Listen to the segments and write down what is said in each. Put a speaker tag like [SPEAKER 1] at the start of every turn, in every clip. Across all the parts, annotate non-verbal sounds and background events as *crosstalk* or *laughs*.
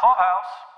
[SPEAKER 1] Clubhouse.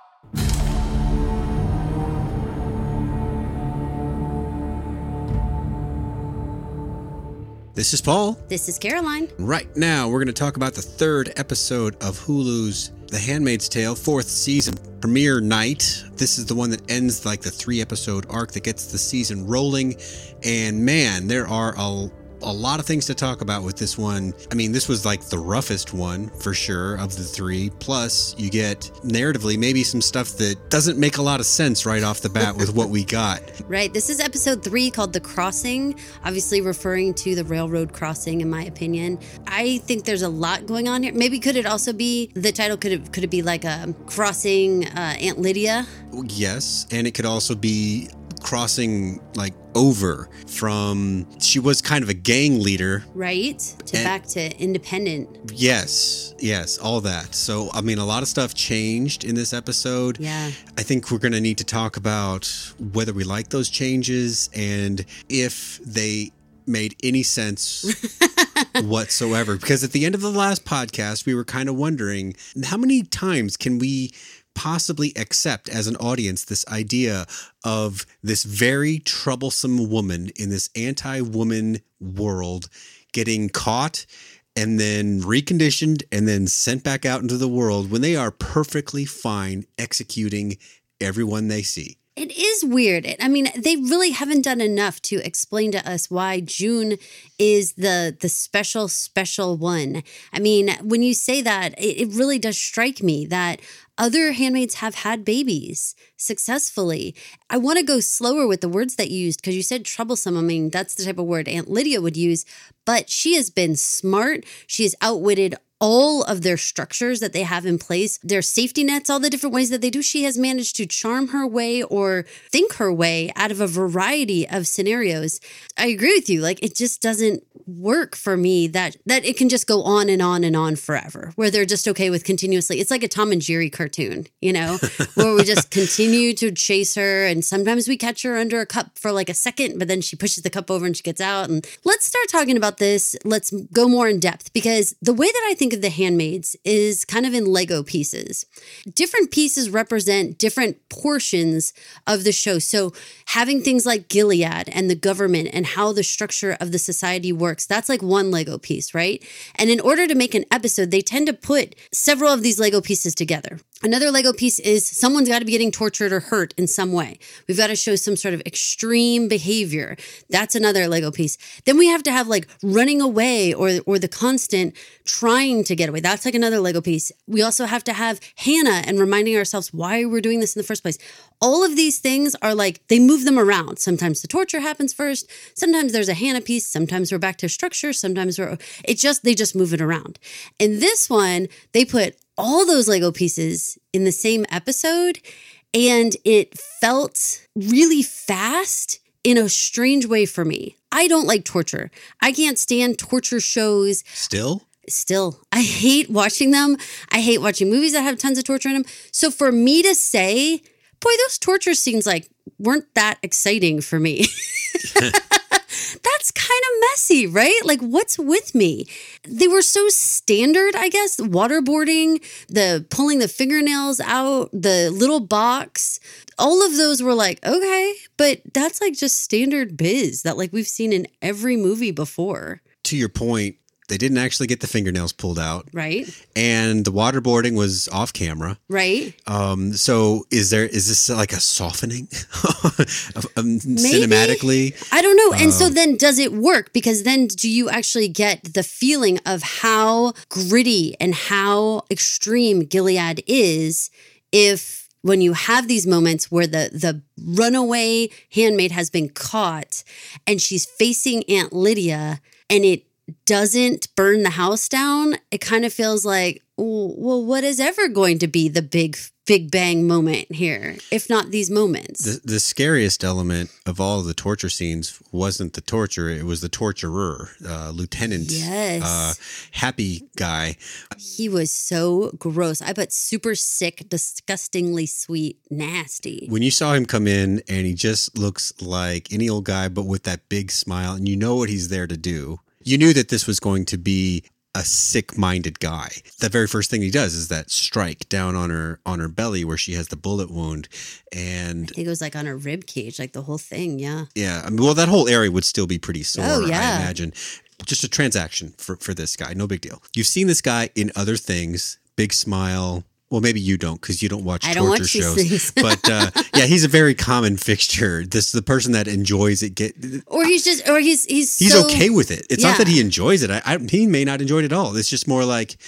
[SPEAKER 2] This is Paul.
[SPEAKER 3] This is Caroline.
[SPEAKER 2] Right now, we're going to talk about the third episode of Hulu's The Handmaid's Tale, fourth season premiere night. This is the one that ends like the three episode arc that gets the season rolling. And man, there are a a lot of things to talk about with this one. I mean, this was like the roughest one for sure of the three. Plus, you get narratively maybe some stuff that doesn't make a lot of sense right off the bat with what we got. *laughs*
[SPEAKER 3] Right. This is episode three called The Crossing, obviously referring to the railroad crossing, in my opinion. I think there's a lot going on here. Maybe could it also be the title could it could it be like a crossing uh, Aunt Lydia?
[SPEAKER 2] Yes, and it could also be crossing like over from she was kind of a gang leader
[SPEAKER 3] Right? To
[SPEAKER 2] And-
[SPEAKER 3] back to independent.
[SPEAKER 2] yes yes all that so i mean a lot of stuff changed in this episode
[SPEAKER 3] Yeah.
[SPEAKER 2] i think we're going to need to talk about whether we like those changes and if they made any sense *laughs* whatsoever because at the end of the last podcast we were kind of wondering how many times can we possibly accept as an audience this idea of this very troublesome woman in this anti-woman world getting caught and then reconditioned and then sent back out into the world when they are perfectly fine executing everyone they see
[SPEAKER 3] It is weird. I mean, they really haven't done enough to explain to us why June is the the special special one. I mean, when you say that, it, it really does strike me that other handmaids have had babies successfully. I want to go slower with the words that you used because you said troublesome. I mean, that's the type of word Aunt Lydia would use, but she has been smart. She has outwitted all of their structures that they have in place, their safety nets, all the different ways that they do, she has managed to charm her way or think her way out of a variety of scenarios. I agree with you. Like it just doesn't work for me that that it can just go on and on and on forever where they're just okay with continuously it's like a tom and jerry cartoon you know *laughs* where we just continue to chase her and sometimes we catch her under a cup for like a second but then she pushes the cup over and she gets out and let's start talking about this let's go more in depth because the way that i think of the handmaids is kind of in lego pieces. Different pieces represent different portions of the show. So having things like gilead and the government and how the structure of the society works that's like one lego piece right? And in order to make an episode they tend to put several of these lego pieces together another lego piece is someone's got to be getting tortured or hurt in some way. We've got to show some sort of extreme behavior. That's another lego piece. Then we have to have like running away or or the constant trying to get away. That's like another lego piece. We also have to have hannah and reminding ourselves why we're doing this in the first place. All of these things are like they move them around. Sometimes the torture happens first. Sometimes there's a hannah piece. Sometimes we're back to structure. Sometimes we're it just they just move it around. In this one they put all those lego pieces in the same episode and it felt really fast in a strange way for me. I don't like torture. I can't stand torture shows.
[SPEAKER 2] still
[SPEAKER 3] Still, I hate watching them. I hate watching movies that have tons of torture in them. So for me to say, boy, those torture scenes like weren't that exciting for me. *laughs* *laughs* That's kind of messy, right? Like, what's with me? They were so standard, I guess. Waterboarding, the pulling the fingernails out, the little box, all of those were like, okay, but that's like just standard biz that like we've seen in every movie before,
[SPEAKER 2] to your point they didn't actually get the fingernails pulled out
[SPEAKER 3] right?
[SPEAKER 2] and the waterboarding was off camera
[SPEAKER 3] Right?
[SPEAKER 2] Um, so is there is this like a softening *laughs* um, cinematically?
[SPEAKER 3] I don't know. And so then does it work? Because then do you actually get the feeling of how gritty and how extreme Gilead is if when you have these moments where the the runaway handmaid has been caught and she's facing Aunt Lydia and it doesn't burn the house down, it kind of feels like, oh, well, what is ever going to be the big big bang moment here, if not these moments?
[SPEAKER 2] The, the scariest element of all the torture scenes wasn't the torture; it was the torturer, uh, Lieutenant,
[SPEAKER 3] Yes.
[SPEAKER 2] uh, happy guy.
[SPEAKER 3] He was so gross. I bet super sick, disgustingly sweet, nasty.
[SPEAKER 2] When you saw him come in, and he just looks like any old guy, but with that big smile, and you know what he's there to do. You knew that this was going to be a sick-minded guy. The very first thing he does is that strike down on her on her belly where she has the bullet wound, and
[SPEAKER 3] I think it was like on her rib cage, like the whole thing. Yeah.
[SPEAKER 2] yeah, I mean, well, that whole area would still be pretty sore.
[SPEAKER 3] Oh, yeah.
[SPEAKER 2] I imagine. Just a transaction for for this guy, no big deal. You've seen this guy in other things. Big smile. Well, maybe you don't because you don't watch
[SPEAKER 3] I
[SPEAKER 2] torture
[SPEAKER 3] don't watch
[SPEAKER 2] shows. but uh, *laughs* yeah, he's a very common fixture. This is the person that enjoys it. Get
[SPEAKER 3] Or he's just, or he's he's
[SPEAKER 2] he's
[SPEAKER 3] so-
[SPEAKER 2] okay with it. It's not that he enjoys it. I, I he may not enjoy it at all. It's just more like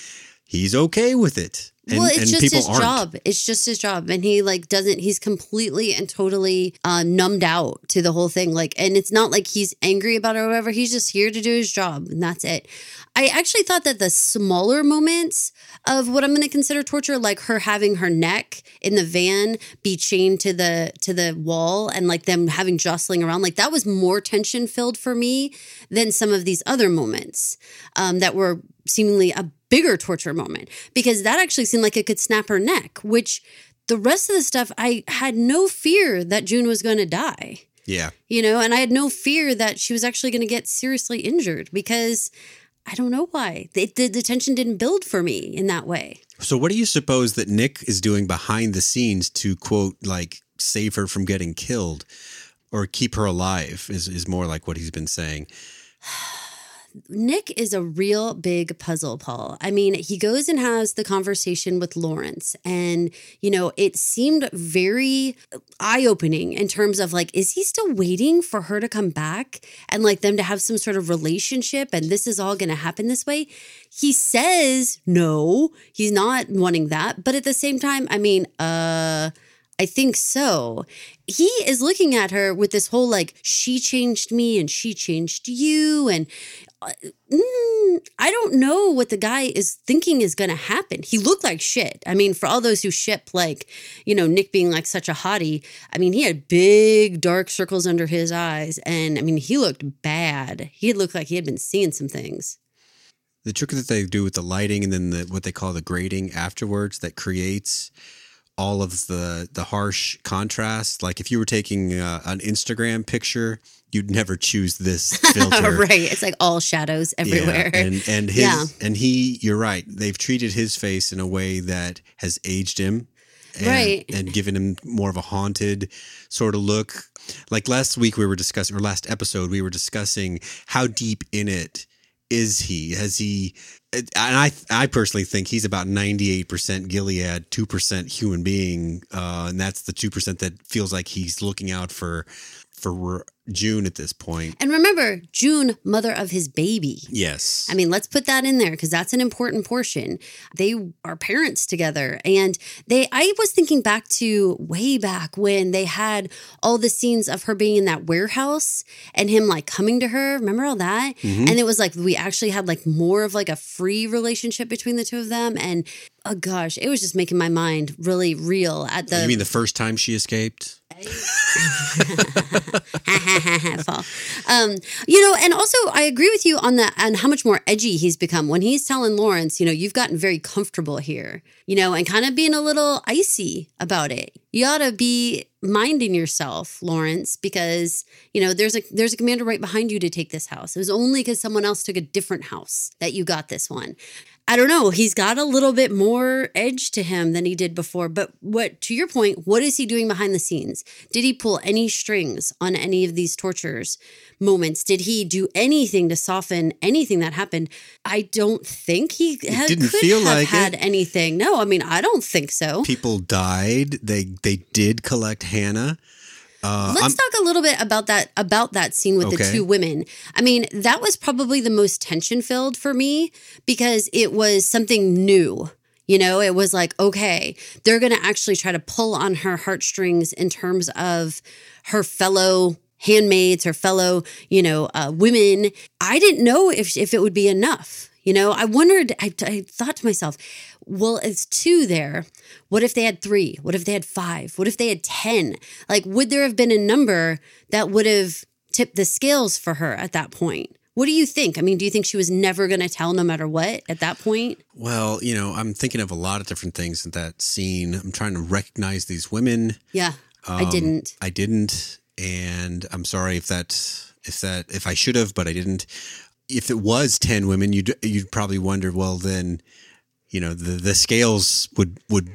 [SPEAKER 2] he's okay with it, and,
[SPEAKER 3] well, it's just his
[SPEAKER 2] aren't.
[SPEAKER 3] job. It's just his job, and he like doesn't. He's completely and totally uh, numbed out to the whole thing. Like, and it's not like he's angry about it or whatever. He's just here to do his job, and that's it. I actually thought that the smaller moments of what I'm going to consider torture, like her having her neck in the van be chained to the to the wall, and like them having jostling around, like that was more tension filled for me than some of these other moments um, that were seemingly a bigger torture moment because that actually seemed like it could snap her neck, which the rest of the stuff, I had no fear that June was going to die,
[SPEAKER 2] Yeah,
[SPEAKER 3] you know, and I had no fear that she was actually going to get seriously injured because I don't know why. The, the, the tension didn't build for me in that way.
[SPEAKER 2] So, what do you suppose that Nick is doing behind the scenes to quote like save her from getting killed, or keep her alive? Is is more like what he's been saying. *sighs* *sighs* *sighs*
[SPEAKER 3] Nick is a real big puzzle, Paul. I mean, he goes and has the conversation with Lawrence, and, you know, it seemed very eye opening in terms of like, is he still waiting for her to come back and like them to have some sort of relationship and this is all going to happen this way? He says no, he's not wanting that. But at the same time, I mean, uh, I think so. He is looking at her with this whole like, she changed me and she changed you. And mm, I don't know what the guy is thinking is going to happen. He looked like shit. I mean, for all those who ship like, you know, Nick being like such a hottie, I mean, he had big dark circles under his eyes. And I mean, he looked bad. He looked like he had been seeing some things.
[SPEAKER 2] The trick that they do with the lighting and then the what they call the grading afterwards that creates all of the the harsh contrast. Like if you were taking uh, an Instagram picture, you'd never choose this *laughs* filter.
[SPEAKER 3] right. It's like all shadows everywhere.
[SPEAKER 2] Yeah, and and his
[SPEAKER 3] Yeah.
[SPEAKER 2] and he, you're right. They've treated his face in a way that has aged him, and,
[SPEAKER 3] Right.
[SPEAKER 2] and given him more of a haunted sort of look. Like last week, we were discussing, or last episode, we were discussing how deep in it is he? Has he? And I, I personally think he's about 98% Gilead, 2% human being, uh, and that's the 2% that feels like he's looking out for for June at this point.
[SPEAKER 3] And remember, June, mother of his baby.
[SPEAKER 2] Yes.
[SPEAKER 3] I mean, let's put that in there because that's an important portion. They are parents together. And they, I was thinking back to way back when they had all the scenes of her being in that warehouse and him like coming to her. Remember all that?
[SPEAKER 2] Mhm.
[SPEAKER 3] And it was like we actually had like more of like a free relationship between the two of them. And oh gosh, it was just making my mind really real at the
[SPEAKER 2] you mean the first time she escaped? *laughs* *laughs*
[SPEAKER 3] Um, you know, and also I agree with you on that and how much more edgy he's become when he's telling Lawrence, you know, you've gotten very comfortable here, you know, and kind of being a little icy about it. You ought to be minding yourself, Lawrence, because you know there's a there's a commander right behind you to take this house. It was only because someone else took a different house that you got this one. I don't know. He's got a little bit more edge to him than he did before. But what, to your point, what is he doing behind the scenes? Did he pull any strings on any of these tortures moments? Did he do anything to soften anything that happened? I don't think he had,
[SPEAKER 2] didn't feel like
[SPEAKER 3] had
[SPEAKER 2] it.
[SPEAKER 3] anything. No, I mean, I don't think so.
[SPEAKER 2] People died. They they did collect Hannah. Uh,
[SPEAKER 3] Let's
[SPEAKER 2] I'm-
[SPEAKER 3] talk a little bit about that about that scene with the two women. I mean, that was probably the most tension filled for me because it was something new. You know, it was like, okay, they're going to actually try to pull on her heartstrings in terms of her fellow handmaids, her fellow, you know, uh, women. I didn't know if if it would be enough. You know, I wondered. I, I thought to myself, well, it's two there. What if they had three? What if they had five? What if they had 10? Like, would there have been a number that would have tipped the scales for her at that point? What do you think? I mean, do you think she was never going to tell no matter what at that point?
[SPEAKER 2] well, you know, I'm thinking of a lot of different things in that scene. I'm trying to recognize these women.
[SPEAKER 3] Yeah, I
[SPEAKER 2] Um,
[SPEAKER 3] didn't.
[SPEAKER 2] I didn't, and I'm sorry if that if that if I should have, but I didn't. If it was 10 women, you'd, you'd probably wonder, well, then, you know, the, the scales would, would,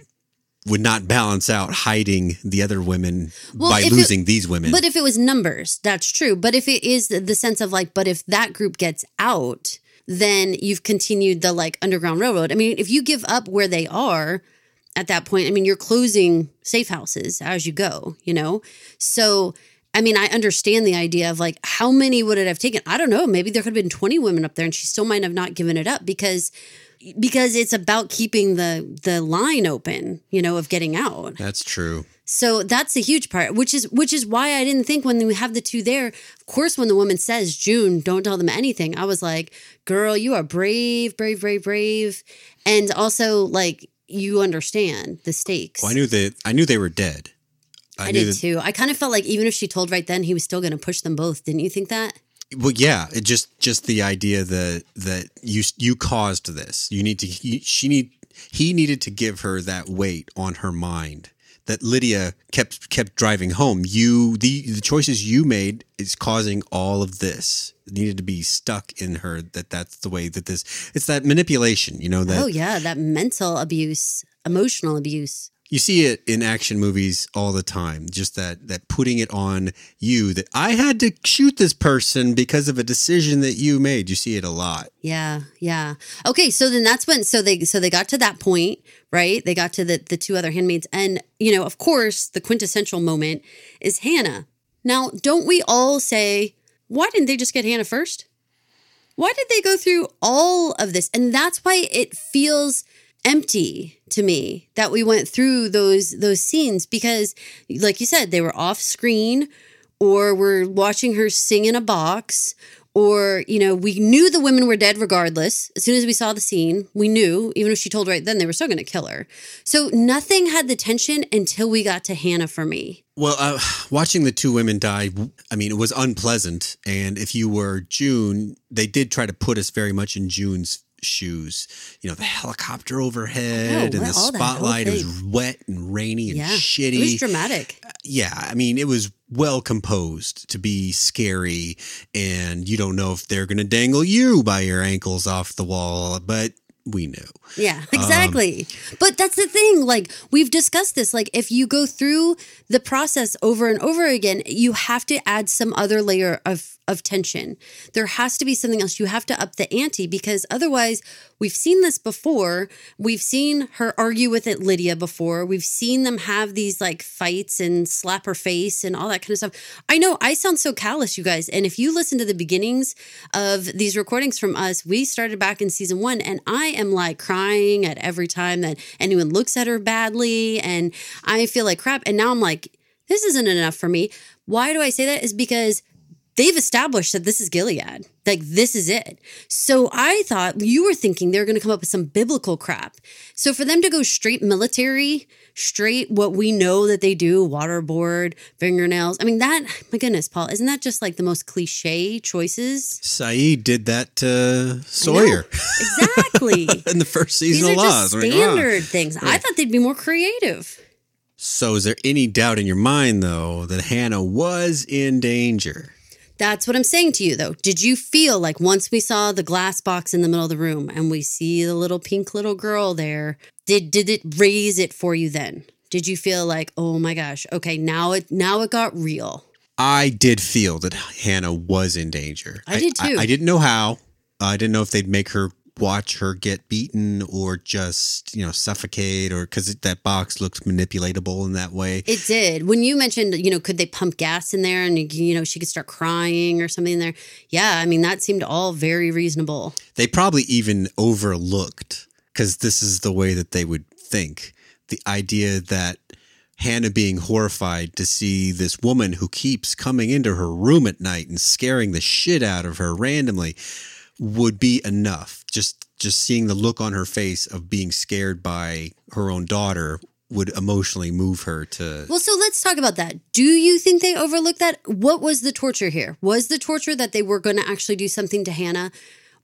[SPEAKER 2] would not balance out hiding the other women
[SPEAKER 3] Well,
[SPEAKER 2] by
[SPEAKER 3] if it-
[SPEAKER 2] losing these women.
[SPEAKER 3] But if it was numbers, that's true. But if it is the sense of like, but if that group gets out, then you've continued the like Underground Railroad. I mean, if you give up where they are at that point, I mean, you're closing safe houses as you go, you know? So, I mean, I understand the idea of like, how many would it have taken? I don't know. Maybe there could have been 20 women up there and she still might have not given it up because because it's about keeping the the line open, you know, of getting out.
[SPEAKER 2] That's true.
[SPEAKER 3] So that's a huge part, which is which is why I didn't think when we have the two there. Of course, when the woman says June, don't tell them anything. I was like, girl, you are brave, brave, brave, brave, and also like you understand the stakes.
[SPEAKER 2] Well, I knew that I knew they were dead.
[SPEAKER 3] I,
[SPEAKER 2] knew
[SPEAKER 3] did
[SPEAKER 2] that,
[SPEAKER 3] too. I kind of felt like even if she told right then, he was still going to push them both. Didn't you think that?
[SPEAKER 2] Well, yeah, it just just the idea that that you you caused this. You need to. You, she need. He needed to give her that weight on her mind that Lydia kept kept driving home. You the the choices you made is causing all of this. It needed to be stuck in her that that's the way that this. It's that manipulation. You know that
[SPEAKER 3] oh yeah, that mental abuse, emotional abuse.
[SPEAKER 2] You see it in action movies all the time just that that putting it on you that i had to shoot this person because of a decision that you made you see it a lot
[SPEAKER 3] Yeah, yeah. Okay, so then that's when so they so they got to that point, right? They got to the the two other handmaids and you know, of course, the quintessential moment is Hannah. Now, don't we all say, why didn't they just get Hannah first? Why did they go through all of this? And that's why it feels empty to me that we went through those those scenes because like you said, they were off screen or we're watching her sing in a box or you know we knew the women were dead regardless. As soon as we saw the scene we knew even if she told right then they were still going to kill her. So nothing had the tension until we got to hannah for me.
[SPEAKER 2] Well uh, *sighs* watching the two women die i mean it was unpleasant. And if you were june they did try to put us very much in june's shoes you know the helicopter overhead and the spotlight. It was wet and rainy and
[SPEAKER 3] yeah.
[SPEAKER 2] Shitty.
[SPEAKER 3] it was dramatic.
[SPEAKER 2] Uh, yeah, I mean, it was well composed to be scary, and you don't know if they're going to dangle you by your ankles off the wall, but we knew.
[SPEAKER 3] Yeah, um, exactly. but that's the thing. Like, we've discussed this. Like, if you go through the process over and over again, you have to add some other layer of, of tension. There has to be something else. You have to up the ante because otherwise, we've seen this before. We've seen her argue with it, Lydia, before. We've seen them have these like fights and slap her face and all that kind of stuff. I know I sound so callous, you guys. And if you listen to the beginnings of these recordings from us, we started back in season one, and I am like crying at every time that anyone looks at her badly. And I feel like crap. And now I'm like, this isn't enough for me. Why do I say that? Is because they've established that this is Gilead. Like, this is it. So I thought you were thinking they were going to come up with some biblical crap. So for them to go straight military, straight what we know that they do waterboard, fingernails. I mean, that, my goodness, Paul, isn't that just like the most cliche choices?
[SPEAKER 2] Sayid did that to Sawyer
[SPEAKER 3] Exactly. *laughs*
[SPEAKER 2] in the first
[SPEAKER 3] These
[SPEAKER 2] season
[SPEAKER 3] are
[SPEAKER 2] of Lost.
[SPEAKER 3] just
[SPEAKER 2] I mean, come on.
[SPEAKER 3] standard things. I thought they'd be more creative.
[SPEAKER 2] So, is there any doubt in your mind, though, that Hannah was in danger?
[SPEAKER 3] That's what I'm saying to you, though. Did you feel like once we saw the glass box in the middle of the room and we see the little pink little girl there, did did it raise it for you then? Did you feel like, oh my gosh, okay, now it now it got real?
[SPEAKER 2] I did feel that Hannah was in danger.
[SPEAKER 3] I did too.
[SPEAKER 2] I, didn't know how. I didn't know if they'd make her watch her get beaten or just you know suffocate or because that box looks manipulatable in that way.
[SPEAKER 3] It did. When you mentioned, you know, could they pump gas in there and you know she could start crying or something in there? Yeah, I mean that seemed all very reasonable.
[SPEAKER 2] They probably even overlooked because this is the way that they would think. The idea that Hannah being horrified to see this woman who keeps coming into her room at night and scaring the shit out of her randomly would be enough. Just just seeing the look on her face of being scared by her own daughter would emotionally move her to
[SPEAKER 3] Well, so let's talk about that. Do you think they overlooked that? What was the torture here? Was the torture that they were going to actually do something to Hannah?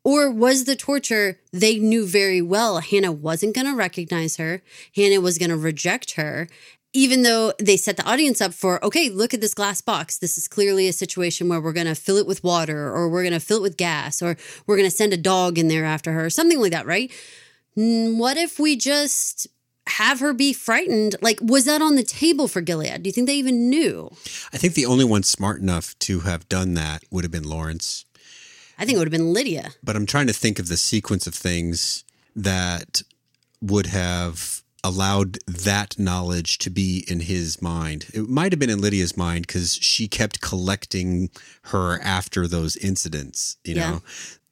[SPEAKER 3] Or was the torture they knew very well Hannah wasn't going to recognize her? Hannah was going to reject her. Even though they set the audience up for, okay, look at this glass box. This is clearly a situation where we're going to fill it with water or we're going to fill it with gas or we're going to send a dog in there after her, something like that, right? What if we just have her be frightened? Like, was that on the table for Gilead? Do you think they even knew?
[SPEAKER 2] I think the only one smart enough to have done that would have been Lawrence.
[SPEAKER 3] I think it would have been Lydia.
[SPEAKER 2] But I'm trying to think of the sequence of things that would have allowed that knowledge to be in his mind. It might have been in Lydia's mind because she kept collecting her after those incidents. You
[SPEAKER 3] Yeah.
[SPEAKER 2] know,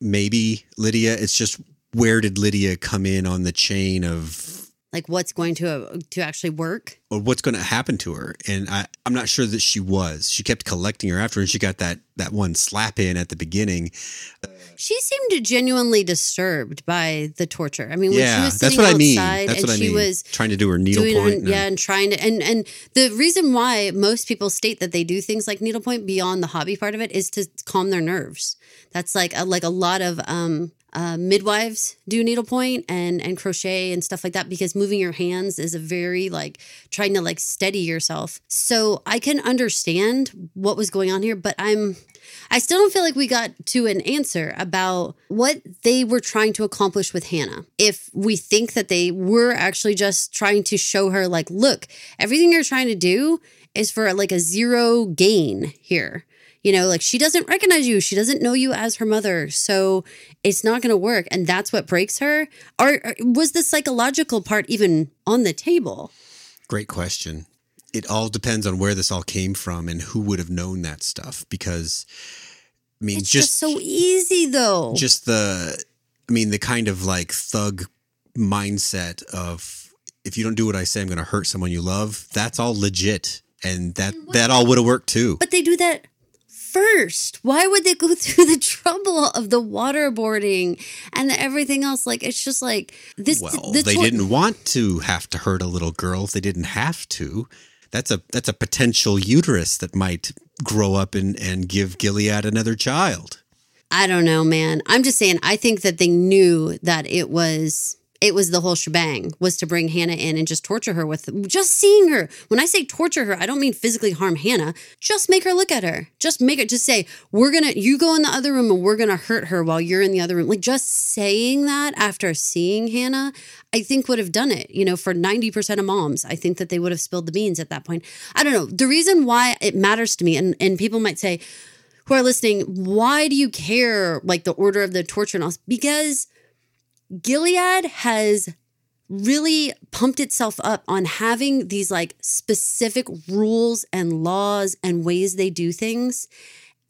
[SPEAKER 2] maybe Lydia. It's just where did Lydia come in on the chain of
[SPEAKER 3] Like, what's going to uh, to actually work?
[SPEAKER 2] or what's going to happen to her? And I, I'm not sure that she was. She kept collecting her after, and she got that that one slap in at the beginning.
[SPEAKER 3] She seemed genuinely disturbed by the torture. I mean, when she
[SPEAKER 2] yeah,
[SPEAKER 3] was
[SPEAKER 2] that's
[SPEAKER 3] sitting
[SPEAKER 2] what I mean. That's
[SPEAKER 3] and
[SPEAKER 2] what I
[SPEAKER 3] she
[SPEAKER 2] mean.
[SPEAKER 3] was
[SPEAKER 2] trying to do her needle
[SPEAKER 3] doing
[SPEAKER 2] point.
[SPEAKER 3] it,
[SPEAKER 2] and-
[SPEAKER 3] yeah, and trying to and and the reason why most people state that they do things like needlepoint beyond the hobby part of it is to calm their nerves. That's like a, like a lot of um uh, midwives do needlepoint and and crochet and stuff like that because moving your hands is a very like trying to like steady yourself. So I can understand what was going on here, but I'm I still don't feel like we got to an answer about what they were trying to accomplish with Hannah. If we think that they were actually just trying to show her, like, look, everything you're trying to do is for like a zero gain here. You know, like she doesn't recognize you. She doesn't know you as her mother. So it's not going to work. And that's what breaks her. Or, or was the psychological part even on the table?
[SPEAKER 2] Great question. It all depends on where this all came from and who would have known that stuff. Because, I mean,
[SPEAKER 3] It's just,
[SPEAKER 2] just
[SPEAKER 3] so easy, though.
[SPEAKER 2] just the, I mean, the kind of like thug mindset of if you don't do what I say, I'm going to hurt someone you love. That's all legit, and that that all would have worked too.
[SPEAKER 3] But they do that first. Why would they go *laughs* through the trouble of the waterboarding and the everything else? Like it's just like this.
[SPEAKER 2] Well, they didn't want to have to hurt a little girl if they didn't have to. That's a that's a potential uterus that might grow up and, and give Gilead another child.
[SPEAKER 3] I don't know, man. I'm just saying. I think that they knew that it was. It was the whole shebang was to bring Hannah in and just torture her with just seeing her. When I say torture her, I don't mean physically harm Hannah. Just make her look at her. Just make it. Just say we're gonna. You go in the other room and we're gonna hurt her while you're in the other room. Like just saying that after seeing Hannah, I think would have done it. You know, for ninety percent of moms, I think that they would have spilled the beans at that point. I don't know. The reason why it matters to me, and and people might say who are listening, why do you care like the order of the torture and all? Because Gilead has really pumped itself up on having these like specific rules and laws and ways they do things.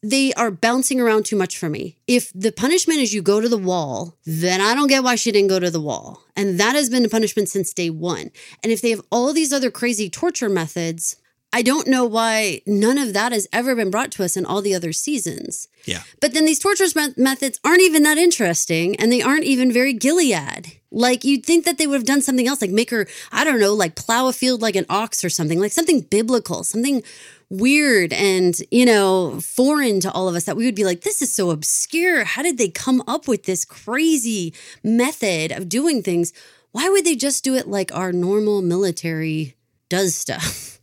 [SPEAKER 3] They are bouncing around too much for me. If the punishment is you go to the wall, then I don't get why she didn't go to the wall. And that has been the punishment since day one. And if they have all these other crazy torture methods, I don't know why none of that has ever been brought to us in all the other seasons.
[SPEAKER 2] Yeah.
[SPEAKER 3] But then these torture me- methods aren't even that interesting and they aren't even very Gilead. Like you'd think that they would have done something else, like make her, I don't know, like plow a field like an ox or something, like something biblical, something weird and, you know, foreign to all of us that we would be like, this is so obscure. How did they come up with this crazy method of doing things? Why would they just do it like our normal military does stuff? *laughs*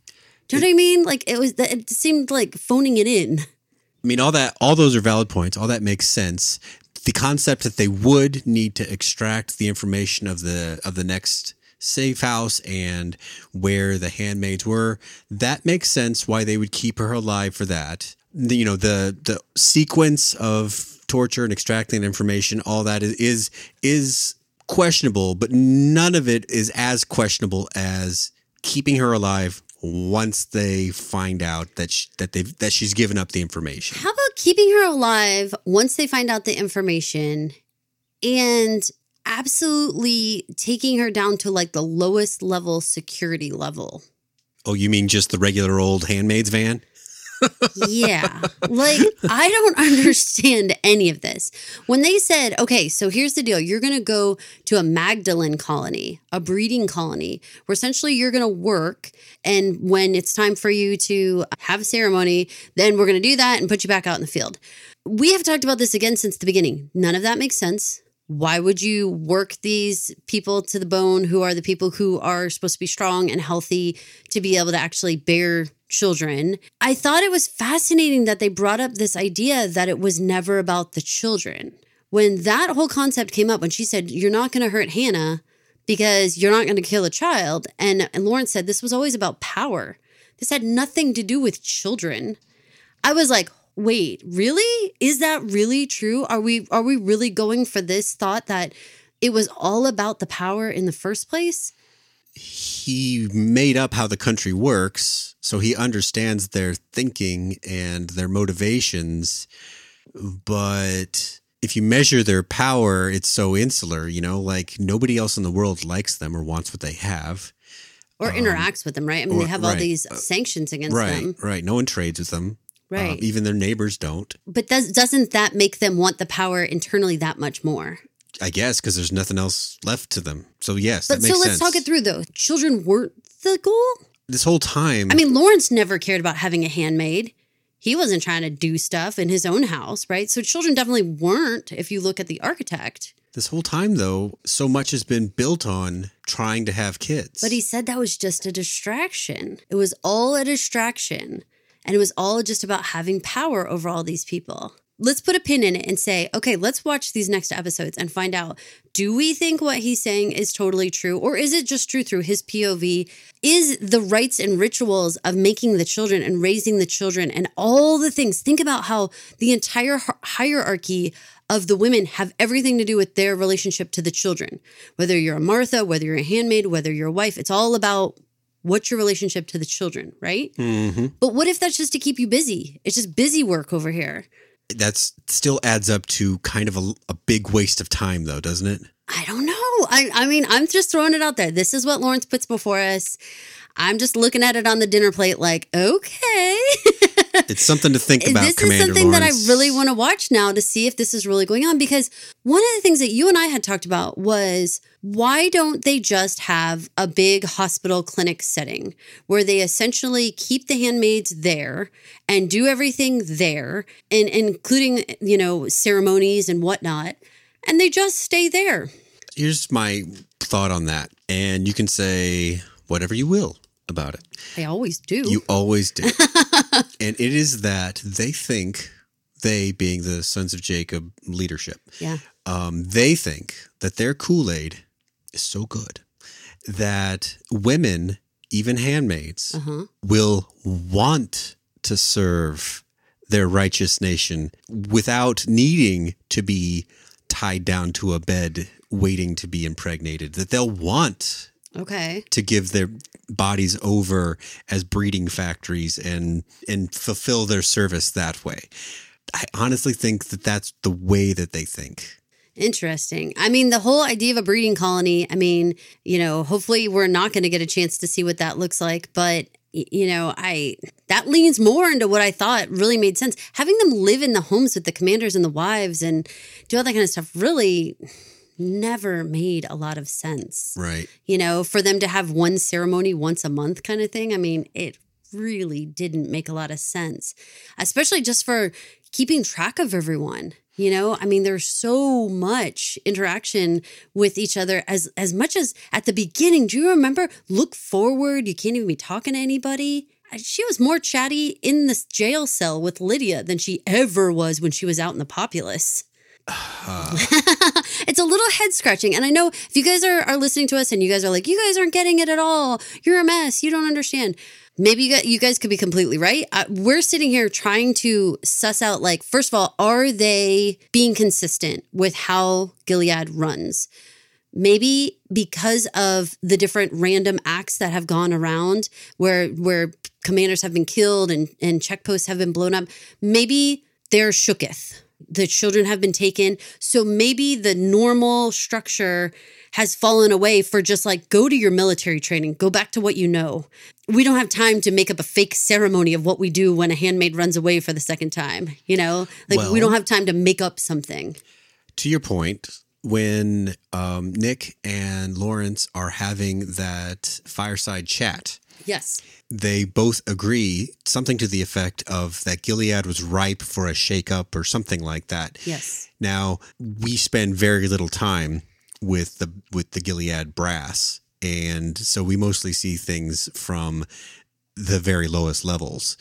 [SPEAKER 3] Do you know what I mean? Like it was, it seemed like phoning it in.
[SPEAKER 2] I mean, all that, all those are valid points. All that makes sense. The concept that they would need to extract the information of the of the next safe house and where the handmaids were, that makes sense. Why they would keep her alive for that. The, you know, the the sequence of torture and extracting information, all that is is is questionable, but none of it is as questionable as keeping her alive once they find out that sh that they that she's given up the information.
[SPEAKER 3] How about keeping her alive once they find out the information and absolutely taking her down to like the lowest level security level?
[SPEAKER 2] Oh, you mean just the regular old handmaid's van?
[SPEAKER 3] Yeah. like, I don't *laughs* understand any of this. When they said, okay, so here's the deal you're going to go to a Magdalene colony, a breeding colony, where essentially you're going to work. And when it's time for you to have a ceremony, then we're going to do that and put you back out in the field. We have talked about this again since the beginning. None of that makes sense. Why would you work these people to the bone who are the people who are supposed to be strong and healthy to be able to actually bear children? I thought it was fascinating that they brought up this idea that it was never about the children. When that whole concept came up, when she said, You're not going to hurt Hannah because you're not going to kill a child. And, and Lawrence said, This was always about power. This had nothing to do with children. I was like, wait, really? Is that really true? Are we are we really going for this thought that it was all about the power in the first place?
[SPEAKER 2] He made up how the country works, so he understands their thinking and their motivations. But if you measure their power, it's so insular, you know, like nobody else in the world likes them or wants what they have.
[SPEAKER 3] Or um, interacts with them, right? I mean, or, they have all right. these sanctions against
[SPEAKER 2] right,
[SPEAKER 3] them.
[SPEAKER 2] Right, right. No one trades with them.
[SPEAKER 3] Um, right.
[SPEAKER 2] Um, even their neighbors don't.
[SPEAKER 3] But does, doesn't that make them want the power internally that much more?
[SPEAKER 2] I guess because there's nothing else left to them. So yes,
[SPEAKER 3] but so let's
[SPEAKER 2] sense.
[SPEAKER 3] talk it through though. Children weren't the goal.
[SPEAKER 2] This whole time,
[SPEAKER 3] I mean, Lawrence never cared about having a handmaid. He wasn't trying to do stuff in his own house, right? So children definitely weren't. If you look at the architect.
[SPEAKER 2] This whole time, though, so much has been built on trying to have kids.
[SPEAKER 3] But he said that was just a distraction. It was all a distraction. And it was all just about having power over all these people. Let's put a pin in it and say, okay, let's watch these next episodes and find out do we think what he's saying is totally true or is it just true through his POV? Is the rites and rituals of making the children and raising the children and all the things, think about how the entire hierarchy of the women have everything to do with their relationship to the children. Whether you're a Martha, whether you're a handmaid, whether you're a wife, it's all about what's your relationship to the children, right?
[SPEAKER 2] Mm-hmm.
[SPEAKER 3] But what if that's just to keep you busy? It's just busy work over here.
[SPEAKER 2] That still adds up to kind of a, a big waste of time, though, doesn't it?
[SPEAKER 3] I don't know. I, I mean, I'm just throwing it out there. This is what Lawrence puts before us. I'm just looking at it on the dinner plate, like, okay. *laughs*
[SPEAKER 2] it's something to think about.
[SPEAKER 3] This
[SPEAKER 2] Commander
[SPEAKER 3] is something
[SPEAKER 2] Lawrence.
[SPEAKER 3] that I really want to watch now to see if this is really going on. Because one of the things that you and I had talked about was why don't they just have a big hospital clinic setting where they essentially keep the handmaids there and do everything there, and including you know ceremonies and whatnot, and they just stay there.
[SPEAKER 2] Here's my thought on that, and you can say whatever you will about it.
[SPEAKER 3] I always do.
[SPEAKER 2] You always do. *laughs* and it is that they think, they being the sons of Jacob leadership,
[SPEAKER 3] yeah.
[SPEAKER 2] Um, they think that their Kool Aid is so good that women, even handmaids,
[SPEAKER 3] uh-huh.
[SPEAKER 2] will want to serve their righteous nation without needing to be tied down to a bed waiting to be impregnated, that they'll want
[SPEAKER 3] Okay.
[SPEAKER 2] To give their bodies over as breeding factories and and fulfill their service that way. I honestly think that that's the way that they think.
[SPEAKER 3] Interesting. I mean, the whole idea of a breeding colony, I mean, you know, hopefully we're not going to get a chance to see what that looks like, but you know, I that leans more into what I thought really made sense. Having them live in the homes with the commanders and the wives and do all that kind of stuff really never made a lot of sense.
[SPEAKER 2] Right.
[SPEAKER 3] You know, for them to have one ceremony once a month kind of thing. I mean, it really didn't make a lot of sense, especially just for keeping track of everyone. You know, I mean, there's so much interaction with each other as as much as at the beginning. Do you remember? Look forward. You can't even be talking to anybody. She was more chatty in this jail cell with Lydia than she ever was when she was out in the populace. *sighs* it's a little head scratching. And I know if you guys are, are listening to us and you guys are like, you guys aren't getting it at all. You're a mess. You don't understand. Maybe you guys, you guys could be completely right. Uh, we're sitting here trying to suss out, like, first of all, are they being consistent with how Gilead runs? Maybe because of the different random acts that have gone around where where commanders have been killed and, and checkposts have been blown up, maybe they're shooketh the children have been taken. So maybe the normal structure has fallen away for just like go to your military training, go back to what you know. We don't have time to make up a fake ceremony of what we do when a handmaid runs away for the second time. You know, like well, we don't have time to make up something.
[SPEAKER 2] To your point, when um, Nick and Lawrence are having that fireside chat,
[SPEAKER 3] Yes.
[SPEAKER 2] they both agree something to the effect of that Gilead was ripe for a shakeup or something like that.
[SPEAKER 3] Yes.
[SPEAKER 2] Now we spend very little time with the with the Gilead brass, and so we mostly see things from the very lowest levels,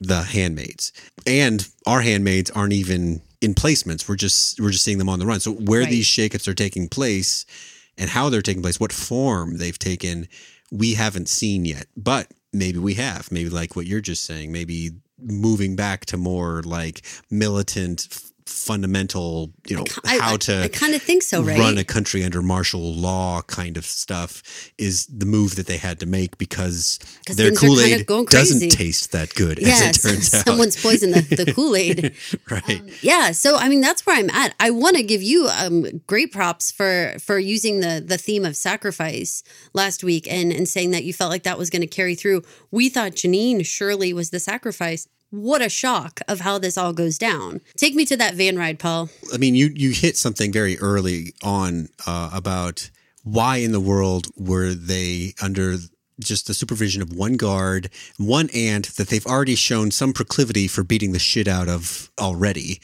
[SPEAKER 2] the handmaids, and our handmaids aren't even in placements. We're just we're just seeing them on the run. So where
[SPEAKER 3] Right.
[SPEAKER 2] these shakeups are taking place, and how they're taking place, what form they've taken, we haven't seen yet. But maybe we have. Maybe like what you're just saying. Maybe moving back to more like militant, fundamental. You know
[SPEAKER 3] I,
[SPEAKER 2] how to
[SPEAKER 3] I kind of think so, right?
[SPEAKER 2] run a country under martial law kind of stuff is the move that they had to make because their
[SPEAKER 3] things are kind
[SPEAKER 2] Kool
[SPEAKER 3] of
[SPEAKER 2] Aid doesn't taste that good
[SPEAKER 3] yes.
[SPEAKER 2] as it *laughs* turns out.
[SPEAKER 3] Someone's poisoned the, the Kool Aid. *laughs*
[SPEAKER 2] right.
[SPEAKER 3] Yeah, so I mean that's where I'm at. I want to give you um, great props for for using the the theme of sacrifice last week and and saying that you felt like that was going to carry through. We thought Janine Shirley was the sacrifice. What a shock of how this all goes down. Take me to that van ride, Paul.
[SPEAKER 2] I mean, you you hit something very early on uh, about why in the world were they under just the supervision of one guard, one aunt that they've already shown some proclivity for beating the shit out of already,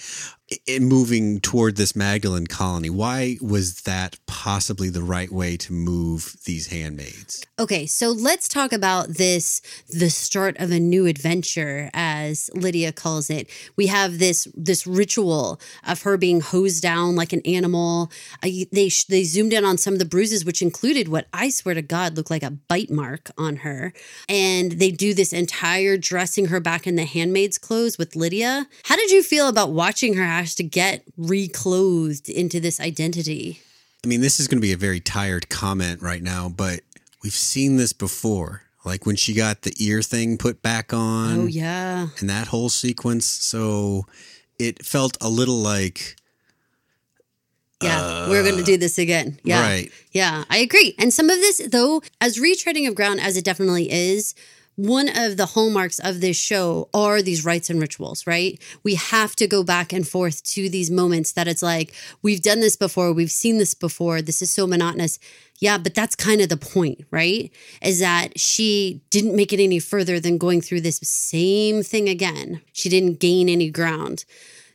[SPEAKER 2] moving toward this Magdalene colony. Why was that possibly the right way to move these handmaids?
[SPEAKER 3] Okay, so let's talk about this the start of a new adventure as Lydia calls it. We have this this ritual of her being hosed down like an animal. They they zoomed in on some of the bruises which included what I swear to god looked like a bite mark on her. And they do this entire dressing her back in the handmaid's clothes with Lydia. How did you feel about watching her have to get reclothed into this identity?
[SPEAKER 2] I mean, this is going to be a very tired comment right now, but we've seen this before. Like when she got the ear thing put back on.
[SPEAKER 3] Oh yeah.
[SPEAKER 2] and that whole sequence. So it felt a little like
[SPEAKER 3] Yeah, uh, we're going to do this again. Yeah.
[SPEAKER 2] right.
[SPEAKER 3] Yeah, I agree. And some of this, though, as retreading of ground as it definitely is, one of the hallmarks of this show are these rites and rituals, right? We have to go back and forth to these moments that it's like, we've done this before, we've seen this before, this is so monotonous. Yeah, but that's kind of the point, right? Is that she didn't make it any further than going through this same thing again. She didn't gain any ground.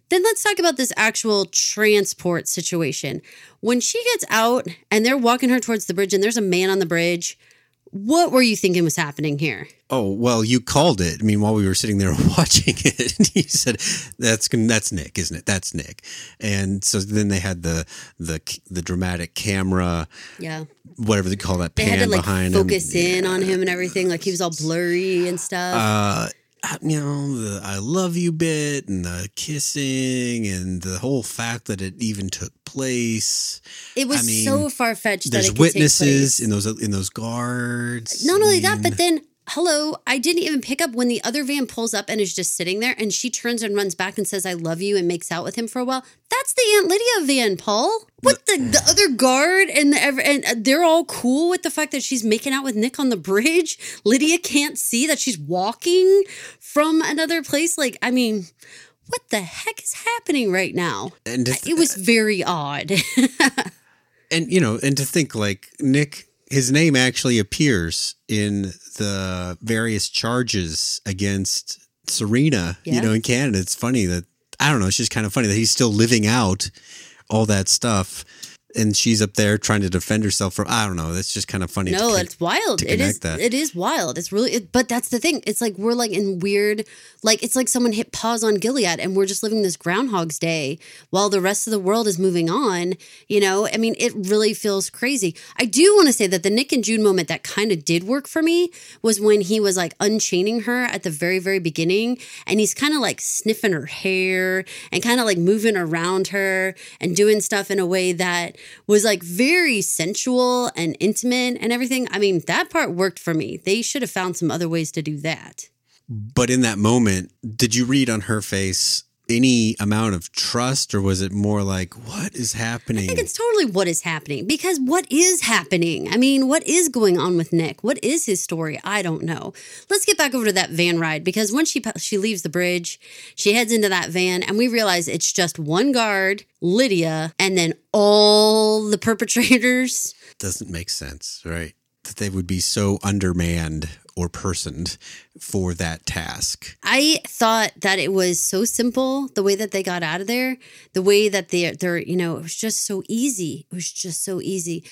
[SPEAKER 3] Then let's talk about this actual transport situation. When she gets out and they're walking her towards the bridge and there's a man on the bridge, what were you thinking was happening here?
[SPEAKER 2] Oh well, you called it. I mean, while we were sitting there *laughs* watching it, *laughs* you said, "That's that's Nick, isn't it? That's Nick." And so then they had the the the dramatic camera,
[SPEAKER 3] Yeah.
[SPEAKER 2] whatever they call that,
[SPEAKER 3] They
[SPEAKER 2] pan
[SPEAKER 3] had to like
[SPEAKER 2] behind
[SPEAKER 3] focus
[SPEAKER 2] him.
[SPEAKER 3] in on him and everything. Like he was all blurry and stuff.
[SPEAKER 2] Uh, you know, the "I love you" bit and the kissing and the whole fact that it even took place.
[SPEAKER 3] it was
[SPEAKER 2] I mean,
[SPEAKER 3] so far fetched that
[SPEAKER 2] There's witnesses in those in those guards.
[SPEAKER 3] Not
[SPEAKER 2] I
[SPEAKER 3] only that, but then hello, I didn't even pick up when the other van pulls up and is just sitting there and she turns and runs back and says, I love you and makes out with him for a while. That's the Aunt Lydia van, Paul. What the, the other guard and the, and uh, they're all cool with the fact that she's making out with Nick on the bridge. Lydia can't see that she's walking from another place. Like, I mean, what the heck is happening right now?
[SPEAKER 2] and th-
[SPEAKER 3] It was very odd. *laughs*
[SPEAKER 2] and you know, and to think like Nick, his name actually appears in the various charges against Serena.
[SPEAKER 3] Yeah.
[SPEAKER 2] You know, in Canada, it's funny that I don't know. It's just kind of funny that he's still living out all that stuff, and she's up there trying to defend herself from. I don't know. That's just kind of funny.
[SPEAKER 3] No, it's wild.
[SPEAKER 2] to
[SPEAKER 3] It is.
[SPEAKER 2] That.
[SPEAKER 3] It is wild. It's really. It, but that's the thing. It's like we're like in weird. Like it's like someone hit pause on Gilead, and we're just living this Groundhog's Day while the rest of the world is moving on. You know, I mean, it really feels crazy. I do want to say that the Nick and June moment that kind of did work for me was when he was like unchaining her at the very, very beginning, and he's kind of like sniffing her hair and kind of like moving around her and doing stuff in a way that was like very sensual and intimate and everything. I mean, that part worked for me. They should have found some other ways to do that.
[SPEAKER 2] But in that moment, did you read on her face any amount of trust, or was it more like, "What is happening?"
[SPEAKER 3] I think it's totally what is happening because what is happening? I mean, what is going on with Nick? What is his story? I don't know. Let's get back over to that van ride because once she she leaves the bridge, she heads into that van and we realize it's just one guard, Lydia, and then all the *laughs* perpetrators.
[SPEAKER 2] doesn't make sense, right? That they would be so undermanned or personed for that task.
[SPEAKER 3] I thought that it was so simple the way that they got out of there, the way that they they're, you know, it was just so easy. It was just so easy.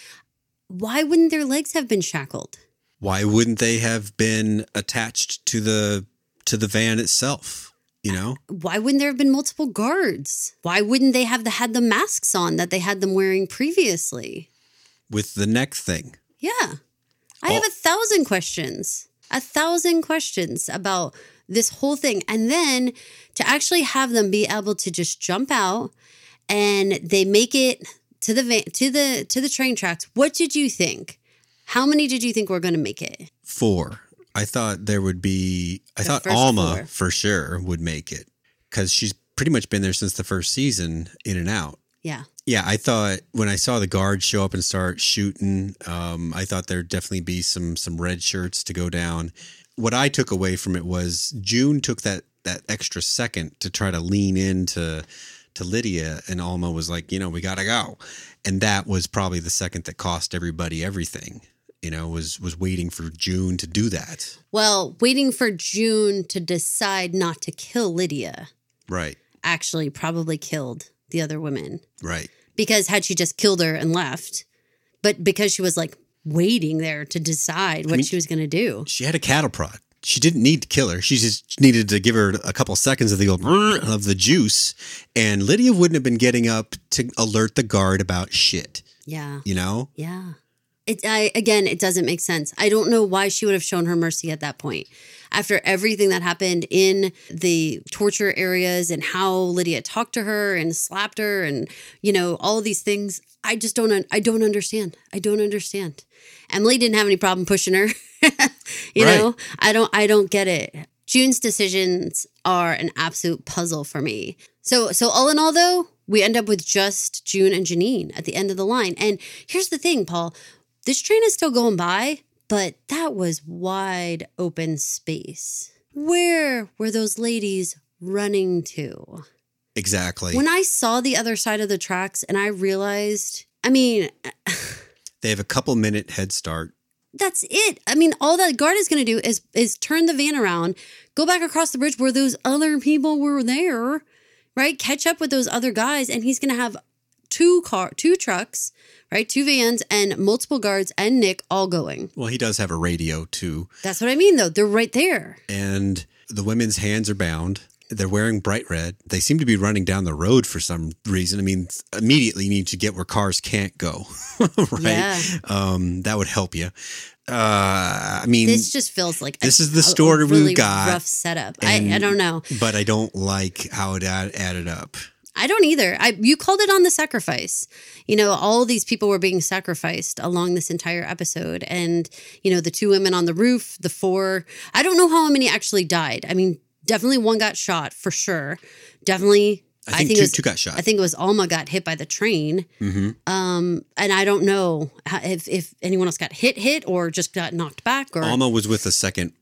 [SPEAKER 3] Why wouldn't their legs have been shackled?
[SPEAKER 2] Why wouldn't they have been attached to the to the van itself? You know?
[SPEAKER 3] Why wouldn't there have been multiple guards? Why wouldn't they have the, had the masks on that they had them wearing previously?
[SPEAKER 2] With the neck thing.
[SPEAKER 3] Yeah. I have a thousand questions, a thousand questions about this whole thing. And then to actually have them be able to just jump out and they make it to the van, to the to the train tracks. What did you think? How many did you think were going to make it?
[SPEAKER 2] Four. I thought there would be. I
[SPEAKER 3] The
[SPEAKER 2] thought Alma
[SPEAKER 3] four.
[SPEAKER 2] for sure would make it because she's pretty much been there since the first season, in and out.
[SPEAKER 3] Yeah.
[SPEAKER 2] Yeah, I thought when I saw the guards show up and start shooting, um, I thought there'd definitely be some some red shirts to go down. What I took away from it was June took that that extra second to try to lean into to Lydia, and Alma was like, you know, we gotta go, and that was probably the second that cost everybody everything. You know, was was waiting for June to do that.
[SPEAKER 3] Well, waiting for June to decide not to kill Lydia
[SPEAKER 2] Right,
[SPEAKER 3] actually probably killed the other women.
[SPEAKER 2] right.
[SPEAKER 3] Because had she just killed her and left, but because she was like waiting there to decide what
[SPEAKER 2] mean-
[SPEAKER 3] she was going to do.
[SPEAKER 2] She had a cattle prod. She didn't need to kill her. She just needed to give her a couple seconds of the old "Brrr" of the juice, and Lydia wouldn't have been getting up to alert the guard about shit.
[SPEAKER 3] Yeah.
[SPEAKER 2] You know,
[SPEAKER 3] Yeah. It I again it doesn't make sense. I don't know why she would have shown her mercy at that point. After everything that happened in the torture areas and how Lydia talked to her and slapped her and you know all of these things, I just don't I don't understand. I don't understand. Emily didn't have any problem pushing her. *laughs* you
[SPEAKER 2] Right.
[SPEAKER 3] know, I don't I don't get it. June's decisions are an absolute puzzle for me. So so all in all though, we end up with just June and Janine at the end of the line. And here's the thing, Paul. This train is still going by, but that was wide open space. Where were those ladies running to?
[SPEAKER 2] exactly.
[SPEAKER 3] When I saw the other side of the tracks and I realized, I mean, *laughs*
[SPEAKER 2] they have a couple minute head start.
[SPEAKER 3] that's it. I mean, all that guard is going to do is is turn the van around, go back across the bridge where those other people were there, right? Catch up with those other guys, and he's going to have two car, two trucks, right? Two vans and multiple guards and Nick all going.
[SPEAKER 2] Well, he does have a radio too,
[SPEAKER 3] That's what I mean, though. They're right there.
[SPEAKER 2] and the women's hands are bound. They're wearing bright red. They seem to be running down the road for some reason. I mean, immediately you need to get where cars can't go, *laughs* right?
[SPEAKER 3] Yeah.
[SPEAKER 2] Um, that would help you. Uh, I mean,
[SPEAKER 3] This just feels like a-
[SPEAKER 2] This is the
[SPEAKER 3] a- a
[SPEAKER 2] story we got,
[SPEAKER 3] Rough setup. I, I don't know.
[SPEAKER 2] but I don't like how it added up.
[SPEAKER 3] I don't either. I you called it on the sacrifice. You know, all these people were being sacrificed along this entire episode, and you know, the two women on the roof, the four. I don't know how many actually died. I mean, definitely one got shot for sure. Definitely,
[SPEAKER 2] I think,
[SPEAKER 3] it
[SPEAKER 2] two,
[SPEAKER 3] was.
[SPEAKER 2] two got shot.
[SPEAKER 3] I think it was Alma got hit by the train.
[SPEAKER 2] hmm
[SPEAKER 3] Um, and I don't know if if anyone else got hit, hit, or just got knocked back, or
[SPEAKER 2] Alma was with the second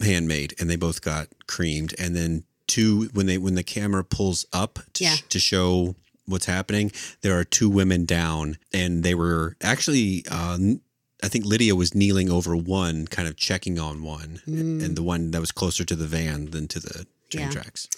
[SPEAKER 2] handmaid, and they both got creamed. And then two, when they when the camera pulls up to,
[SPEAKER 3] Yeah.
[SPEAKER 2] to show what's happening, there are two women down, and they were actually. Uh, I think Lydia was kneeling over one, kind of checking on one,
[SPEAKER 3] Mm.
[SPEAKER 2] and the one that was closer to the van than to the train
[SPEAKER 3] Yeah.
[SPEAKER 2] tracks.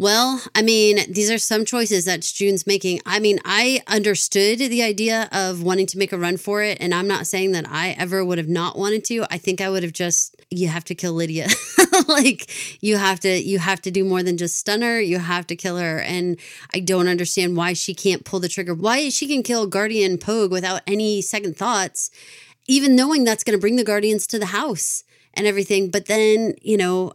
[SPEAKER 3] Well, I mean, these are some choices that June's making. I mean, I understood the idea of wanting to make a run for it, and I'm not saying that I ever would have not wanted to. I think I would have just you have to kill Lydia. *laughs* like you have to you have to do more than just stun her. You have to kill her. And I don't understand why she can't pull the trigger. Why she can kill Guardian Pogue without any second thoughts, even knowing that's going to bring the Guardians to the house and everything. But then, you know,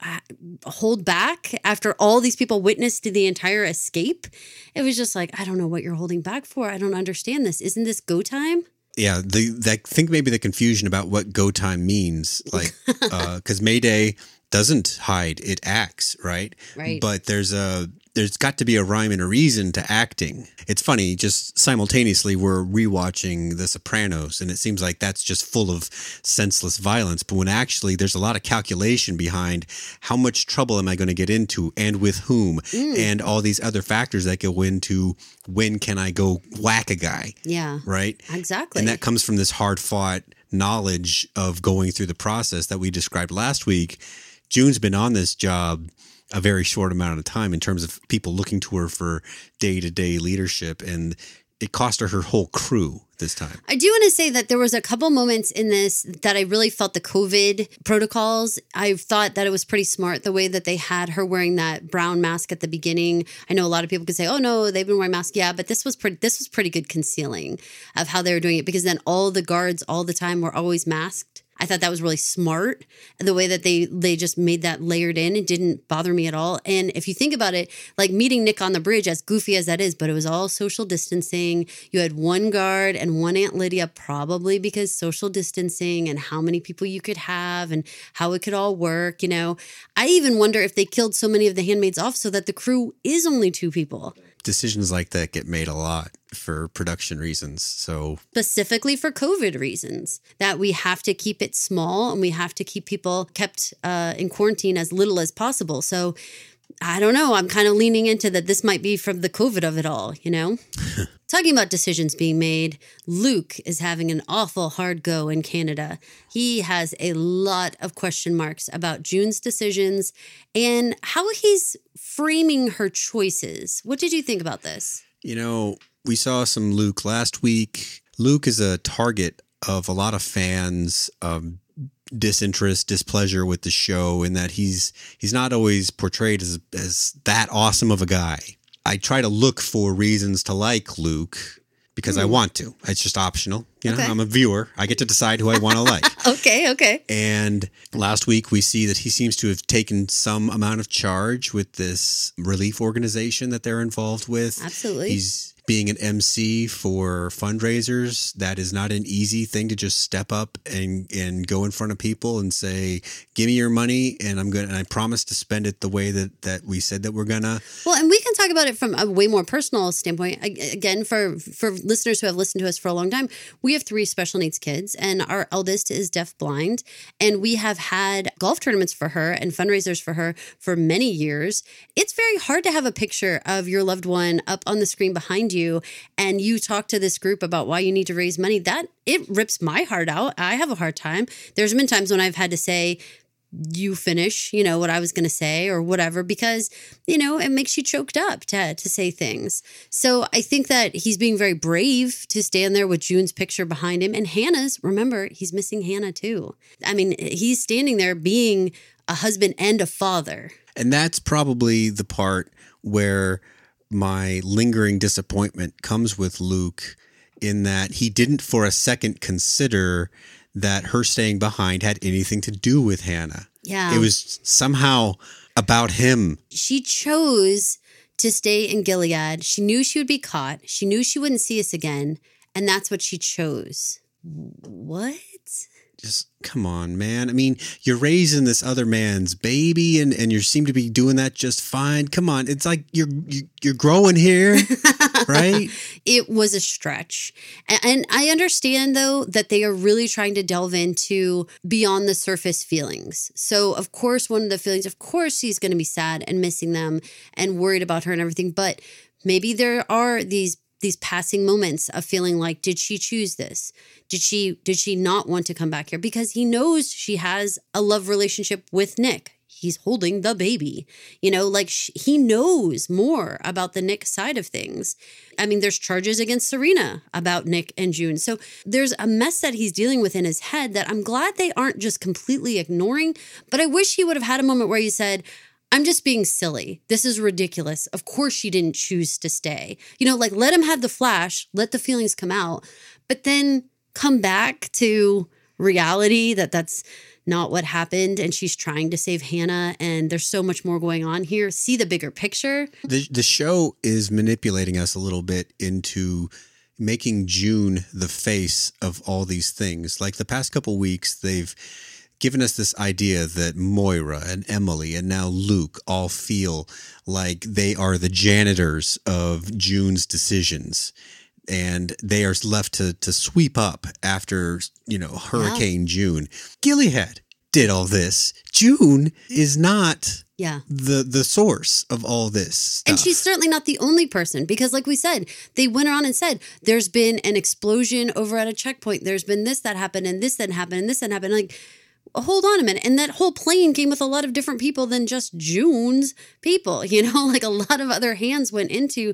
[SPEAKER 3] hold back after all these people witnessed the entire escape. It was just like, I don't know what you're holding back for. I don't understand this. Isn't this go time?
[SPEAKER 2] Yeah, the, the I think maybe the confusion about what go time means, *laughs* like, uh, because Mayday doesn't hide; it acts, right?
[SPEAKER 3] Right.
[SPEAKER 2] But there's a there's got to be a rhyme and a reason to acting. It's funny, just simultaneously, we're rewatching The Sopranos, and it seems like that's just full of senseless violence. But when actually there's a lot of calculation behind how much trouble am I going to get into and with whom,
[SPEAKER 3] Mm.
[SPEAKER 2] and all these other factors that go into when can I go whack a guy,
[SPEAKER 3] Yeah,
[SPEAKER 2] right?
[SPEAKER 3] exactly.
[SPEAKER 2] And that comes from this hard fought knowledge of going through the process that we described last week. June's been on this job a very short amount of time in terms of people looking to her for day to day leadership. And it cost her her whole crew this time.
[SPEAKER 3] I do want to say that there was a couple moments in this that I really felt the COVID protocols. I thought that it was pretty smart the way that they had her wearing that brown mask at the beginning. I know a lot of people could say, "Oh no, they've been wearing masks." Yeah, but this was pretty. This was pretty good concealing of how they were doing it because then all the guards all the time were always masked. I thought that was really smart. The way that they they just made that layered in, it didn't bother me at all. And if you think about it, like meeting Nick on the bridge, as goofy as that is, but it was all social distancing. You had one guard and one Aunt Lydia, probably because social distancing and how many people you could have and how it could all work. You know, I even wonder if they killed so many of the handmaids off so that the crew is only two people.
[SPEAKER 2] Decisions like that get made a lot for production reasons. So
[SPEAKER 3] specifically for COVID reasons, that we have to keep it small and we have to keep people kept uh, in quarantine as little as possible. So I don't know. I'm kind of leaning into that this might be from the COVID of it all, you know? *laughs* Talking about decisions being made, Luke is having an awful hard go in Canada. He has a lot of question marks about June's decisions and how he's framing her choices. What did you think about this?
[SPEAKER 2] You know, we saw some Luke last week. Luke is a target of a lot of fans' um, disinterest, displeasure with the show, in that he's he's not always portrayed as as that awesome of a guy. I try to look for reasons to like Luke because I want to. It's just optional. You know,
[SPEAKER 3] Okay.
[SPEAKER 2] I'm a viewer. I get to decide who I want to like. *laughs*
[SPEAKER 3] Okay, okay.
[SPEAKER 2] And last week, we see that he seems to have taken some amount of charge with this relief organization that they're involved with.
[SPEAKER 3] Absolutely.
[SPEAKER 2] He's being an MC for fundraisers. That is not an easy thing to just step up and, and go in front of people and say, "Give me your money, and I'm going. to And I promise to spend it the way that that we said that we're gonna."
[SPEAKER 3] Well, and we can talk about it from a way more personal standpoint. Again, for for listeners who have listened to us for a long time, we have three special needs kids, and our eldest is deaf blind, and we have had golf tournaments for her and fundraisers for her for many years. It's very hard to have a picture of your loved one up on the screen behind you, and you talk to this group about why you need to raise money. That it rips my heart out. I have a hard time. There's been times when I've had to say you finish, you know, what I was going to say or whatever, because, you know, it makes you choked up to, to say things. So I think that he's being very brave to stand there with June's picture behind him and Hannah's. Remember, he's missing Hannah too. I mean, he's standing there being a husband and a father.
[SPEAKER 2] And that's probably the part where my lingering disappointment comes with Luke in that he didn't for a second consider that her staying behind had anything to do with Hannah.
[SPEAKER 3] Yeah.
[SPEAKER 2] It was somehow about him.
[SPEAKER 3] she chose to stay in Gilead. She knew she would be caught. She knew she wouldn't see us again. And that's what she chose. What?
[SPEAKER 2] Just come on, man. I mean, you're raising this other man's baby and, and you seem to be doing that just fine. Come on. It's like you're you- you're growing here, *laughs* right?
[SPEAKER 3] it was a stretch. A- And I understand though that they are really trying to delve into beyond the surface feelings. So, of course, one of the feelings, of course, she's going to be sad and missing them and worried about her and everything. But maybe there are these these passing moments of feeling like did she choose this? Did she did she not want to come back here? Because he knows she has a love relationship with nick. He's holding the baby you know like sh- he knows more about the nick side of things. I mean there's charges against serena about nick and june. So there's a mess that he's dealing with in his head that i'm glad they aren't just completely ignoring but i wish he would have had a moment where he said I'm just being silly. This is ridiculous. Of course, she didn't choose to stay. You know, like let him have the flash, let the feelings come out, but then come back to reality that that's not what happened. And she's trying to save Hannah, and there's so much more going on here. See the bigger picture.
[SPEAKER 2] The the show is manipulating us a little bit into making June the face of all these things. Like the past couple weeks, they've given us this idea that Moira and Emily and now Luke all feel like they are the janitors of June's decisions and they are left to to sweep up after, you know, Hurricane June. Gilead did all this. June is not
[SPEAKER 3] Yeah.
[SPEAKER 2] the the source of all this. Stuff.
[SPEAKER 3] And she's certainly not the only person because, like we said, they went on and said there's been an explosion over at a checkpoint. There's been this that happened, and this that happened, and this that happened. Like, hold on a minute. And that whole plane came with a lot of different people than just June's people. *laughs* You know, like a lot of other hands went into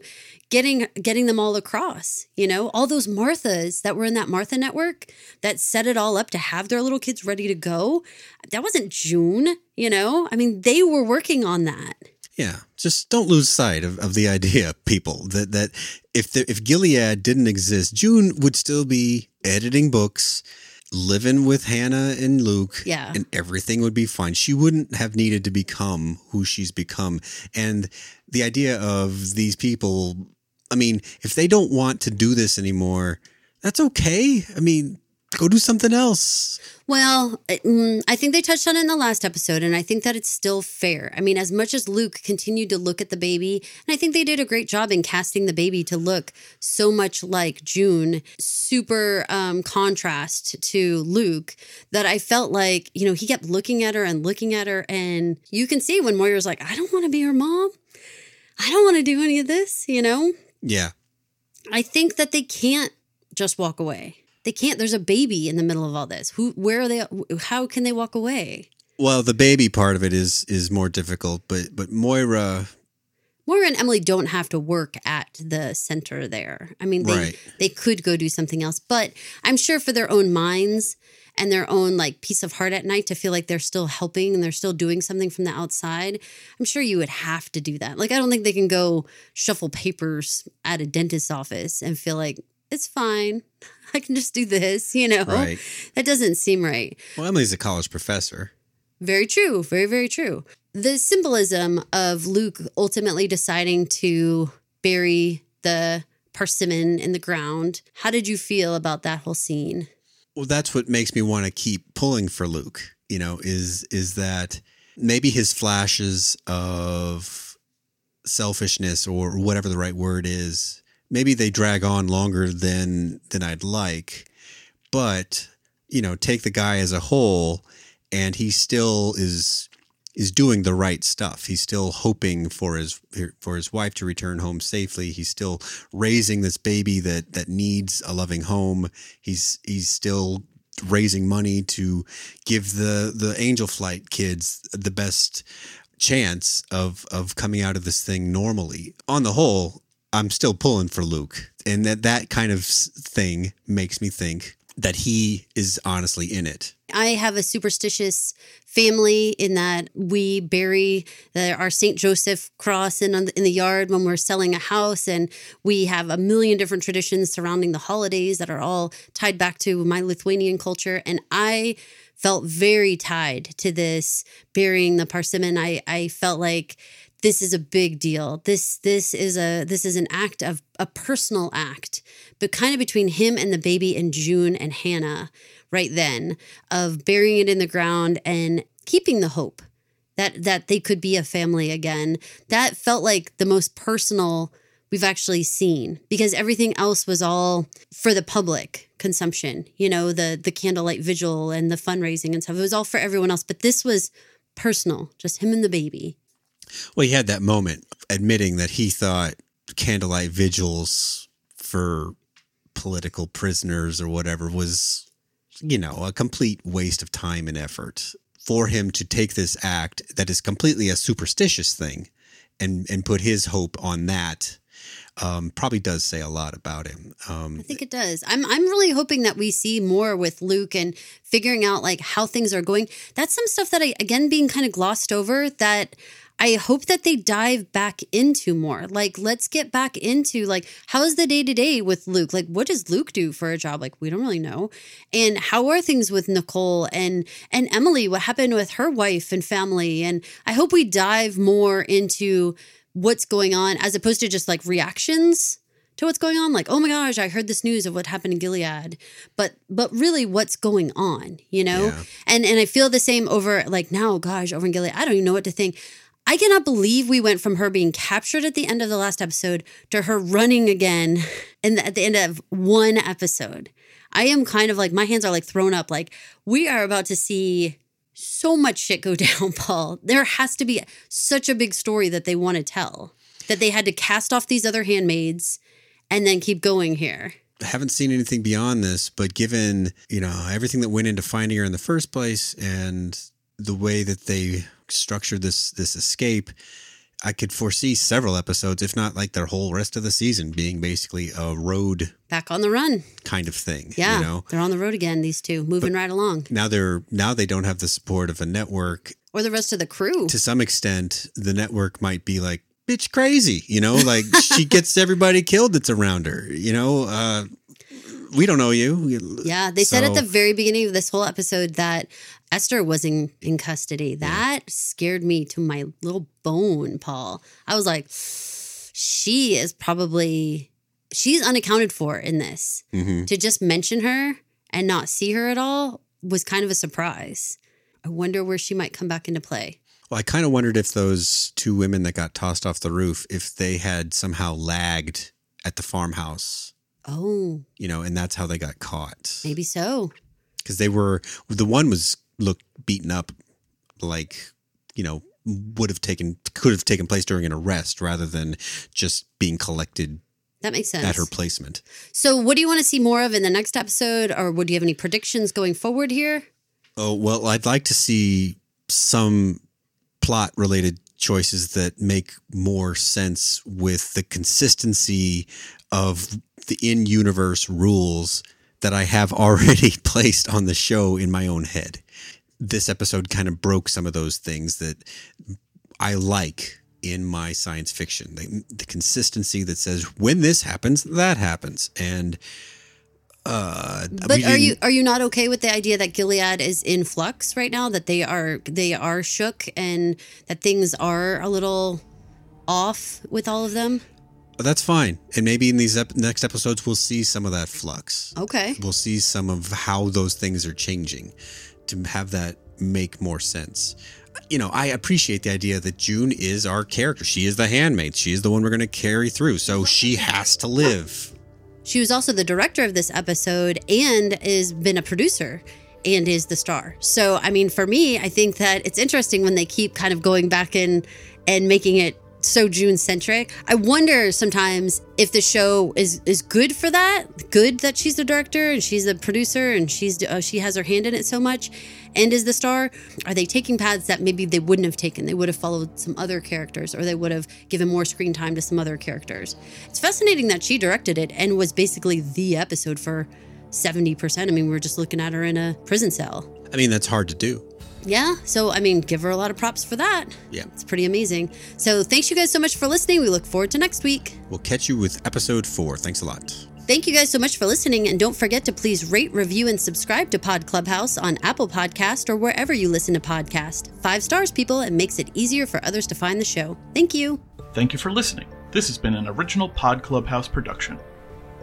[SPEAKER 3] getting getting them all across. You know, all those Marthas that were in that Martha network that set it all up to have their little kids ready to go. That wasn't June. You know, I mean, they were working on that.
[SPEAKER 2] Yeah, just don't lose sight of, of the idea, people, that that if the, if Gilead didn't exist, June would still be editing books, living with Hannah and Luke,
[SPEAKER 3] Yeah.
[SPEAKER 2] and everything would be fine. She wouldn't have needed to become who she's become. And the idea of these people, I mean, if they don't want to do this anymore, that's okay. I mean, go do something else.
[SPEAKER 3] Well, mm, I think they touched on it in the last episode, and I think that it's still fair. I mean, as much as Luke continued to look at the baby, and I think they did a great job in casting the baby to look so much like June, super um, contrast to Luke, that I felt like, you know, he kept looking at her and looking at her. And you can see when Moira's like, I don't want to be her mom. I don't want to do any of this, you know?
[SPEAKER 2] Yeah.
[SPEAKER 3] I think that they can't just walk away. They can't. There's a baby in the middle of all this. Who? Where are they? How can they walk away?
[SPEAKER 2] Well, the baby part of it is is more difficult, but but Moira,
[SPEAKER 3] Moira and Emily don't have to work at the center there. I mean, they
[SPEAKER 2] Right.
[SPEAKER 3] they could go do something else, but I'm sure for their own minds and their own like peace of heart at night to feel like they're still helping and they're still doing something from the outside. I'm sure you would have to do that. Like I don't think they can go shuffle papers at a dentist's office and feel like it's fine. *laughs* I can just do this, you know.
[SPEAKER 2] Right.
[SPEAKER 3] That doesn't seem right.
[SPEAKER 2] well, Emily's a college professor.
[SPEAKER 3] Very true. Very, very true. The symbolism of Luke ultimately deciding to bury the persimmon in the ground. How did you feel about that whole scene?
[SPEAKER 2] Well, that's what makes me want to keep pulling for Luke. You know, is is that maybe his flashes of selfishness or whatever the right word is, maybe they drag on longer than than I'd like. But you know, take the guy as a whole, and he still is is doing the right stuff. He's still hoping for his for his wife to return home safely. He's still raising this baby that that needs a loving home. He's he's still raising money to give the the Angel Flight kids the best chance of of coming out of this thing normally. On the whole, I'm still pulling for Luke, and that that kind of thing makes me think that he is honestly in it.
[SPEAKER 3] I have a superstitious family in that we bury the, our St. Joseph cross in, in the yard when we're selling a house. And we have a million different traditions surrounding the holidays that are all tied back to my Lithuanian culture. And I felt very tied to this burying the persimmon. I, I felt like this is a big deal. This this is a this is an act of a personal act, but kind of between him and the baby and June and Hannah right then of burying it in the ground and keeping the hope that that they could be a family again. That felt like the most personal we've actually seen because everything else was all for the public consumption. You know, the the candlelight vigil and the fundraising and stuff. It was all for everyone else, but this was personal, just him and the baby.
[SPEAKER 2] Well, he had that moment admitting that he thought candlelight vigils for political prisoners or whatever was, you know, a complete waste of time and effort. For him to take this act that is completely a superstitious thing and, and put his hope on that um, probably does say a lot about him. Um,
[SPEAKER 3] I think it does. I'm I'm really hoping that we see more with Luke and figuring out like how things are going. That's some stuff that I again being kind of glossed over that I hope that they dive back into more. Like let's get back into like how's the day to day with Luke? Like what does Luke do for a job? Like we don't really know. And how are things with Nicole and and Emily? What happened with her wife and family? And I hope we dive more into what's going on as opposed to just like reactions to what's going on like oh my gosh i heard this news of what happened in gilead but but really what's going on you know
[SPEAKER 2] Yeah.
[SPEAKER 3] and and i feel the same over like now gosh over in gilead i don't even know what to think i cannot believe we went from her being captured at the end of the last episode to her running again and at the end of one episode i am kind of like my hands are like thrown up like we are about to see so much shit go *laughs* down paul there has to be such a big story that they want to tell that they had to cast off these other handmaids and then keep going here.
[SPEAKER 2] I haven't seen anything beyond this, but given, you know, everything that went into finding her in the first place and the way that they structured this this escape, I could foresee several episodes, if not like their whole rest of the season being basically a road
[SPEAKER 3] Back on the run.
[SPEAKER 2] kind of thing.
[SPEAKER 3] Yeah.
[SPEAKER 2] You know?
[SPEAKER 3] They're on the road again, these two, moving right along.
[SPEAKER 2] Now they're now they don't have the support of a network.
[SPEAKER 3] Or the rest of the crew.
[SPEAKER 2] To some extent, the network might be like, bitch crazy, you know, like *laughs* she gets everybody killed that's around her, you know. Uh we don't know you.
[SPEAKER 3] Yeah. They said at the very beginning of this whole episode that Esther was in, in custody. That scared me to my little bone, Paul. I was like, she is probably, she's unaccounted for in this.
[SPEAKER 2] Mhm.
[SPEAKER 3] To just mention her and not see her at all was kind of a surprise. I wonder where she might come back into play.
[SPEAKER 2] Well, I kind of wondered if those two women that got tossed off the roof, if they had somehow lagged at the farmhouse,
[SPEAKER 3] Oh,
[SPEAKER 2] you know, and that's how they got caught.
[SPEAKER 3] maybe so.
[SPEAKER 2] Because they were, the one was looked beaten up, like, you know, would have taken, could have taken place during an arrest rather than just being collected
[SPEAKER 3] That makes sense.
[SPEAKER 2] at her placement.
[SPEAKER 3] So, what do you want to see more of in the next episode, or would you have any predictions going forward here?
[SPEAKER 2] Oh, well, I'd like to see some plot related choices that make more sense with the consistency of the in universe rules that I have *laughs* already placed on the show in my own head. This episode kind of broke some of those things that I like in my science fiction. The, the consistency that says when this happens, that happens. And uh
[SPEAKER 3] But are you are you not okay with the idea that Gilead is in flux right now? That they are they are shook and that things are a little off with all of them?
[SPEAKER 2] That's fine. And maybe in these ep- next episodes, we'll see some of that flux.
[SPEAKER 3] Okay.
[SPEAKER 2] We'll see some of how those things are changing to have that make more sense. You know, I appreciate the idea that June is our character. She is the handmaid. She is the one we're going to carry through. So she has to live.
[SPEAKER 3] She was also the director of this episode and is been a producer and is the star. So I mean for me, I think that it's interesting when they keep kind of going back in and making it so June centric. I wonder sometimes if the show is is good for that, good that she's the director and she's the producer and she's uh, she has her hand in it so much and is the star. Are they taking paths that maybe they wouldn't have taken? They would have followed some other characters or they would have given more screen time to some other characters. It's fascinating that she directed it and was basically the episode for 70%. I mean, we're just looking at her in a prison cell.
[SPEAKER 2] I mean, that's hard to do.
[SPEAKER 3] Yeah. So, I mean, give her a lot of props for that.
[SPEAKER 2] Yeah.
[SPEAKER 3] It's pretty amazing. So, thanks you guys so much for listening. We look forward to next week.
[SPEAKER 2] We'll catch you with episode four. Thanks a lot.
[SPEAKER 3] Thank you guys so much for listening, and don't forget to please rate, review, and subscribe to Pod Clubhouse on Apple Podcast or wherever you listen to podcast. Five stars, people, it makes it easier for others to find the show. Thank you.
[SPEAKER 1] Thank you for listening. This has been an original Pod Clubhouse production.